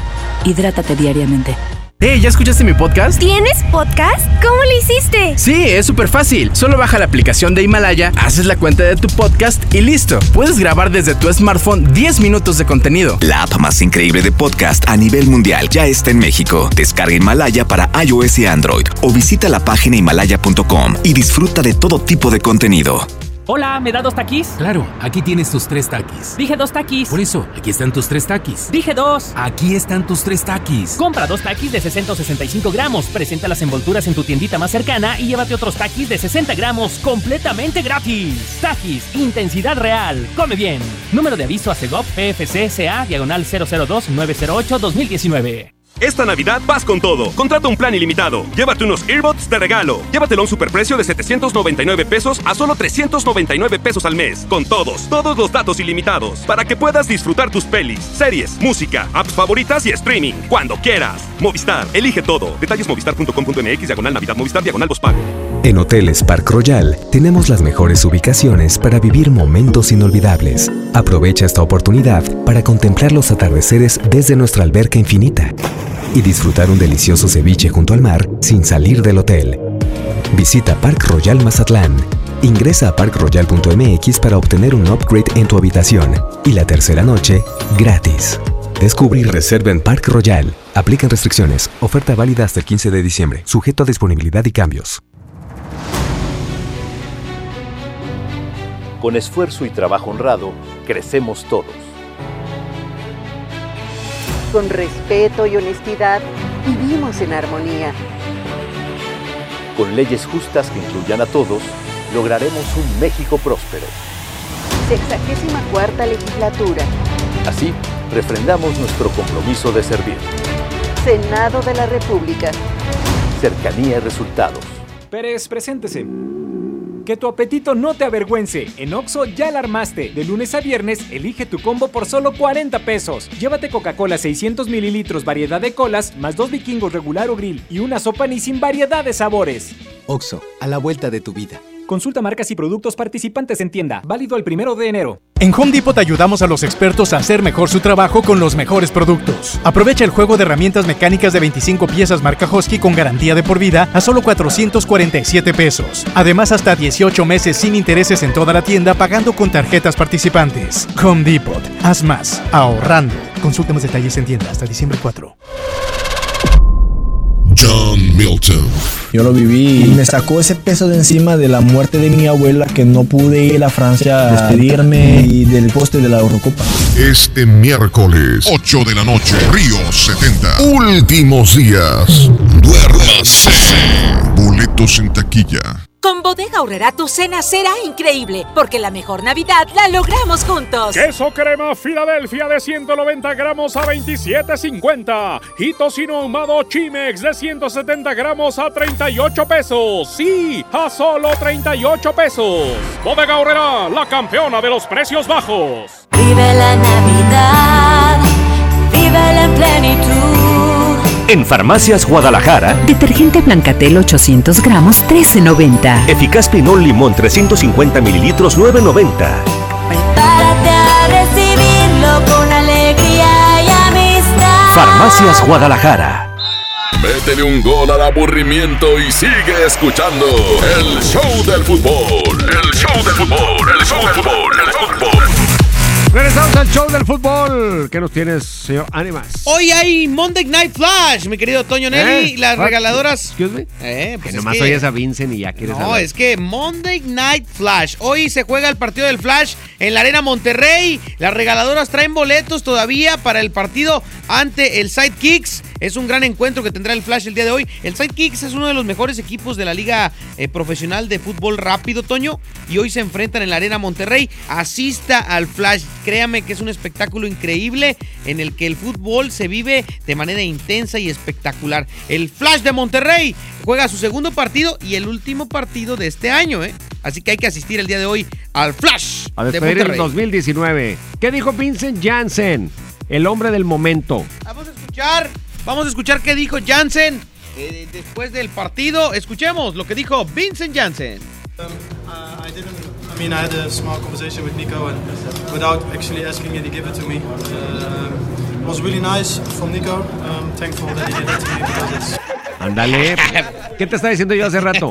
Hidrátate diariamente. Hey, ¿ya escuchaste mi podcast? ¿Tienes podcast? ¿Cómo lo hiciste? Sí, es súper fácil. Solo baja la aplicación de Himalaya, haces la cuenta de tu podcast y listo. Puedes grabar desde tu smartphone 10 minutos de contenido. La app más increíble de podcast a nivel mundial ya está en México. Descarga Himalaya para iOS y Android o visita la página himalaya.com y disfruta de todo tipo de contenido. Hola, ¿me da dos taquis? Claro, aquí tienes tus tres taquis. Dije dos taquis. Por eso, aquí están tus tres taquis. Dije dos. Aquí están tus tres taquis. Compra dos taquis de 60 o 65 gramos, presenta las envolturas en tu tiendita más cercana y llévate otros taquis de 60 gramos completamente gratis. Taquis, intensidad real. Come bien. Número de aviso a CEGOP PFC CA diagonal 002-908-2019. Esta Navidad vas con todo. Contrata un plan ilimitado. Llévate unos earbuds de regalo. Llévatelo a un superprecio de 799 pesos a solo 399 pesos al mes. Con todos, todos los datos ilimitados. Para que puedas disfrutar tus pelis, series, música, apps favoritas y streaming. Cuando quieras. Movistar, elige todo. Detalles movistar.com.mx, diagonal Navidad, Movistar, diagonal pago. En Hoteles Park Royal tenemos las mejores ubicaciones para vivir momentos inolvidables. Aprovecha esta oportunidad para contemplar los atardeceres desde nuestra alberca infinita y disfrutar un delicioso ceviche junto al mar sin salir del hotel. Visita Park Royal Mazatlán. Ingresa a parkroyal.mx para obtener un upgrade en tu habitación y la tercera noche gratis. Descubre y reserva en Park Royal. Aplican restricciones. Oferta válida hasta el 15 de diciembre. Sujeto a disponibilidad y cambios. Con esfuerzo y trabajo honrado, crecemos todos. Con respeto y honestidad, vivimos en armonía. Con leyes justas que incluyan a todos, lograremos un México próspero. Sexagésima cuarta legislatura. Así, refrendamos nuestro compromiso de servir. Senado de la República. Cercanía y resultados. Pérez, preséntese. Que tu apetito no te avergüence. En Oxo ya la armaste. De lunes a viernes, elige tu combo por solo 40 pesos. Llévate Coca-Cola 600 mililitros, variedad de colas, más dos vikingos regular o grill y una sopa ni sin variedad de sabores. Oxo, a la vuelta de tu vida. Consulta marcas y productos participantes en tienda. Válido el primero de enero. En Home Depot ayudamos a los expertos a hacer mejor su trabajo con los mejores productos. Aprovecha el juego de herramientas mecánicas de 25 piezas marca Husky con garantía de por vida a solo 447 pesos. Además, hasta 18 meses sin intereses en toda la tienda pagando con tarjetas participantes. Home Depot. Haz más. Ahorrando. Consulta más detalles en tienda hasta diciembre 4. John Milton. Yo lo viví y me sacó ese peso de encima de la muerte de mi abuela que no pude ir a Francia a despedirme y del poste de la Eurocopa. Este miércoles, 8 de la noche, Río 70. Últimos días. Duérmase. Boletos en taquilla. Con Bodega Aurrera tu cena será increíble, porque la mejor Navidad la logramos juntos. Queso crema Filadelfia de 190 gramos a 27.50 y tocino ahumado Chimex de 170 gramos a 38 pesos. Sí, a solo 38 pesos. Bodega Aurrera, la campeona de los precios bajos. Vive la Navidad, vive en plenitud. En Farmacias Guadalajara, Detergente Blancatel 800 gramos 13.90. Eficaz Pinol Limón 350 mililitros 9.90. Prepárate a recibirlo con alegría y amistad. Farmacias Guadalajara. Métele un gol al aburrimiento y sigue escuchando el show del fútbol. El show del fútbol. El show del fútbol. El fútbol. Regresamos al show del fútbol. ¿Qué nos tienes, señor Animas? Hoy hay Monday Night Flash, mi querido Toño Nelly. ¿Eh? Las What? regaladoras. Excuse me. Eh, pues que nomás que- oyes a Vincent y ya quieres No, hablar. es que Monday Night Flash. Hoy se juega el partido del Flash en la Arena Monterrey. Las regaladoras traen boletos todavía para el partido ante el Sidekicks. Es un gran encuentro que tendrá el Flash el día de hoy. El Sidekicks es uno de los mejores equipos de la Liga eh, Profesional de Fútbol Rápido, Toño. Y hoy se enfrentan en la Arena Monterrey. Asista al Flash. Créame que es un espectáculo increíble en el que el fútbol se vive de manera intensa y espectacular. El Flash de Monterrey juega su segundo partido y el último partido de este año, ¿eh? Así que hay que asistir el día de hoy al Flash A de despedir el Monterrey. 2019. ¿Qué dijo Vincent Janssen? El hombre del momento. Vamos a escuchar, vamos a escuchar qué dijo Jansen eh, después del partido. Escuchemos lo que dijo Vincent Jansen. I mean, I had a small conversation with Nico, and without actually asking me to give it to me, um, it was really nice from Nico. Um, thankful that he did that to me because it's. Ándale. ¿Qué te estaba diciendo yo hace rato?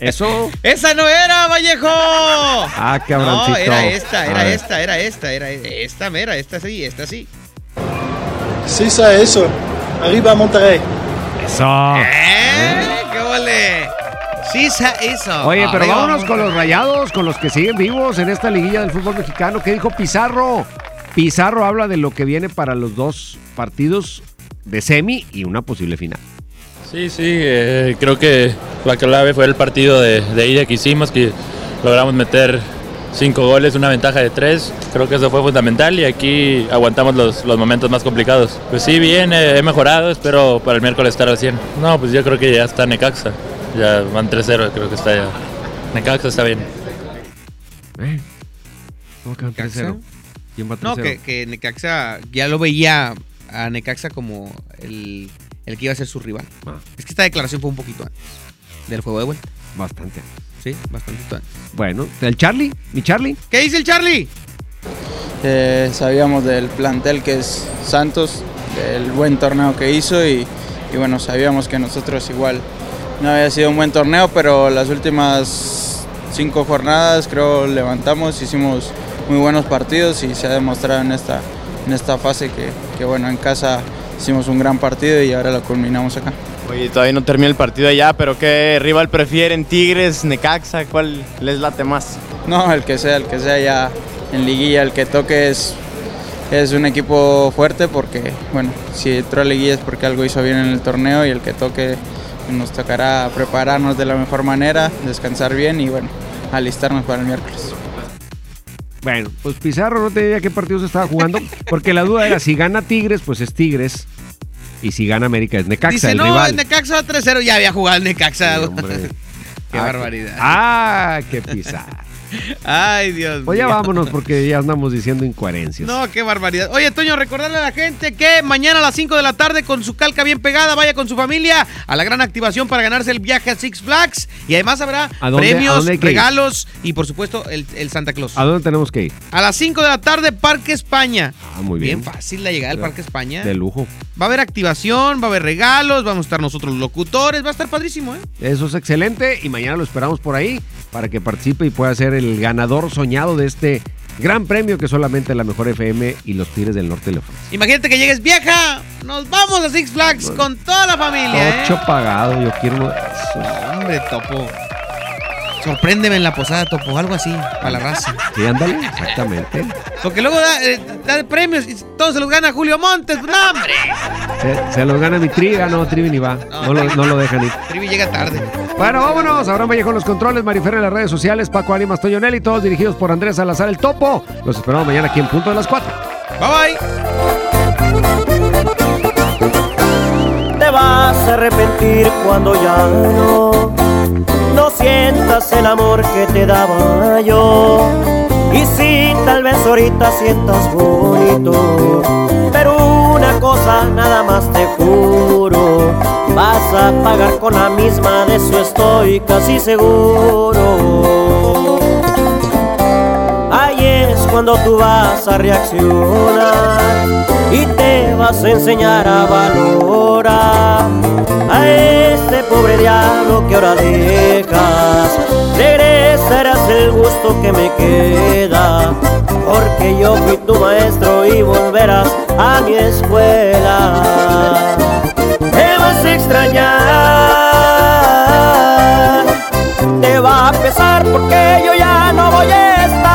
Eso. ¡Esa no era, Vallejo! Ah, No, cabroncito. era esta, era esta, era esta, era esta, mera, esta sí, esta sí. Sí, ça, eso. Arriba Monterrey. Eso. ¡Eh! ¡Qué ole! Sí, eso. Oye, pero Arriba, vámonos con los rayados, con los que siguen vivos en esta liguilla del fútbol mexicano. ¿Qué dijo Pizarro? Pizarro habla de lo que viene para los dos partidos de semi y una posible final. Sí, sí, eh, creo que la clave fue el partido de, de ida que hicimos, que logramos meter cinco goles, una ventaja de tres. Creo que eso fue fundamental y aquí aguantamos los, los momentos más complicados. Pues sí, bien, eh, he mejorado, espero para el miércoles estar al 100. No, pues yo creo que ya está Necaxa, ya van 3-0, creo que está ya. Necaxa está bien. ¿Eh? ¿Cómo quedan 3-0? ¿Quién va 3-0? No, que, que Necaxa ya lo veía a Necaxa como el, el que iba a ser su rival. Ah. Es que esta declaración fue un poquito antes del juego de vuelta. Bastante. Sí, bastante. Bueno, ¿el Charlie? ¿Mi Charlie? ¿Qué dice el Charlie? Eh, sabíamos del plantel que es Santos, del buen torneo que hizo y, y bueno, sabíamos que nosotros igual no había sido un buen torneo, pero las últimas cinco jornadas creo levantamos, hicimos muy buenos partidos y se ha demostrado en esta, en esta fase que, que bueno, en casa hicimos un gran partido y ahora lo culminamos acá. Oye, todavía no termina el partido allá, pero ¿qué rival prefieren? ¿Tigres, Necaxa? ¿Cuál les late más? No, el que sea, el que sea ya en liguilla, el que toque es, es un equipo fuerte porque, bueno, si entró a liguilla es porque algo hizo bien en el torneo y el que toque nos tocará prepararnos de la mejor manera, descansar bien y, bueno, alistarnos para el miércoles. Bueno, pues Pizarro no te diría qué partidos estaba jugando, porque la duda era si gana Tigres, pues es Tigres, y si gana América es Necaxa, Dice, el no, rival. el Necaxa va 3-0. Ya había jugado el Necaxa. Qué barbaridad. Ah, qué pisada. Ay, Dios Pues ya mío. vámonos porque ya andamos diciendo incoherencias. No, qué barbaridad. Oye, Toño, recordarle a la gente que mañana a las 5 de la tarde con su calca bien pegada, vaya con su familia a la gran activación para ganarse el viaje a Six Flags. Y además habrá ¿A dónde- a premios, regalos y por supuesto el, el Santa Claus. ¿A dónde tenemos que ir? A las 5 de la tarde, Parque España. Ah, muy bien. Bien fácil la llegada al Parque España. De lujo. Va a haber activación, va a haber regalos, vamos a estar nosotros los locutores, va a estar padrísimo, ¿eh? Eso es excelente y mañana lo esperamos por ahí para que participe y pueda ser el ganador soñado de este gran premio que solamente la mejor FM y los Tigres del Norte le ofrecen. Imagínate que llegues vieja, nos vamos a Six Flags con toda la familia, ¿eh? Ocho pagado, yo quiero esos. Hombre, Topo. Sorpréndeme en la posada, Topo, algo así, para la raza. Sí, ándale, exactamente. Porque luego da, eh, da premios y todos se los gana Julio Montes. ¡No, hombre! Se, se los gana mi triga, no, Trivi ni va. No lo, no lo dejan ir. Trivi llega tarde. Bueno, vámonos. Abraham Vallejo en los controles, Marifer en las redes sociales, Paco Ánimas, Toño Nelly, todos dirigidos por Andrés Salazar, el Topo. Los esperamos mañana aquí en punto de las 4. Bye bye. Te vas a arrepentir cuando ya no, no sientas el amor que te daba yo. Y si tal vez ahorita sientas bonito, pero una cosa nada más te juro, vas a pagar con la misma, de eso estoy casi seguro. Ahí es cuando tú vas a reaccionar y te vas a enseñar a valorar a este pobre diablo que ahora dejas. Regresarás el gusto que me queda, porque yo fui tu maestro y volverás a mi escuela. Te vas a extrañar, te va a pesar porque yo ya no voy a estar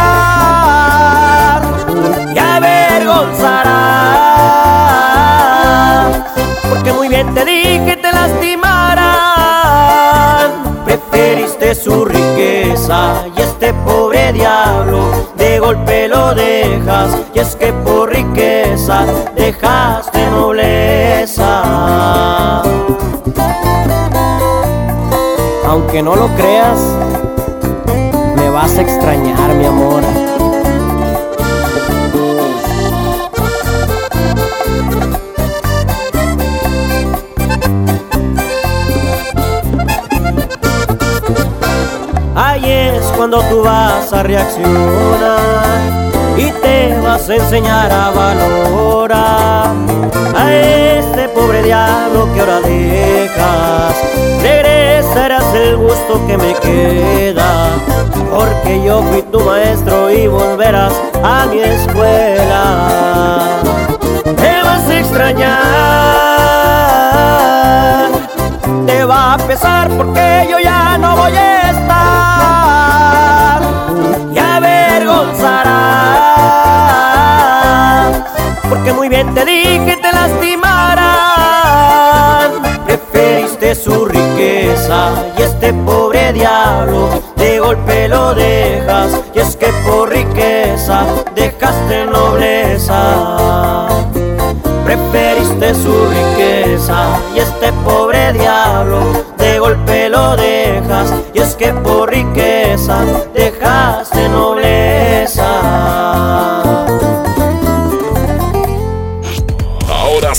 bien te dije te lastimarán preferiste su riqueza y este pobre diablo de golpe lo dejas. Y es que por riqueza dejaste nobleza. Aunque no lo creas me vas a extrañar mi amor cuando tú vas a reaccionar y te vas a enseñar a valorar a este pobre diablo que ahora dejas. Regresarás el gusto que me queda, porque yo fui tu maestro y volverás a mi escuela. Te vas a extrañar, te va a pesar porque yo ya no voy a estar porque muy bien te dije te lastimarán. Preferiste su riqueza y este pobre diablo de golpe lo dejas y es que por riqueza dejaste nobleza. Preferiste su riqueza y este pobre diablo de golpe lo dejas y es que por riqueza dejaste nobleza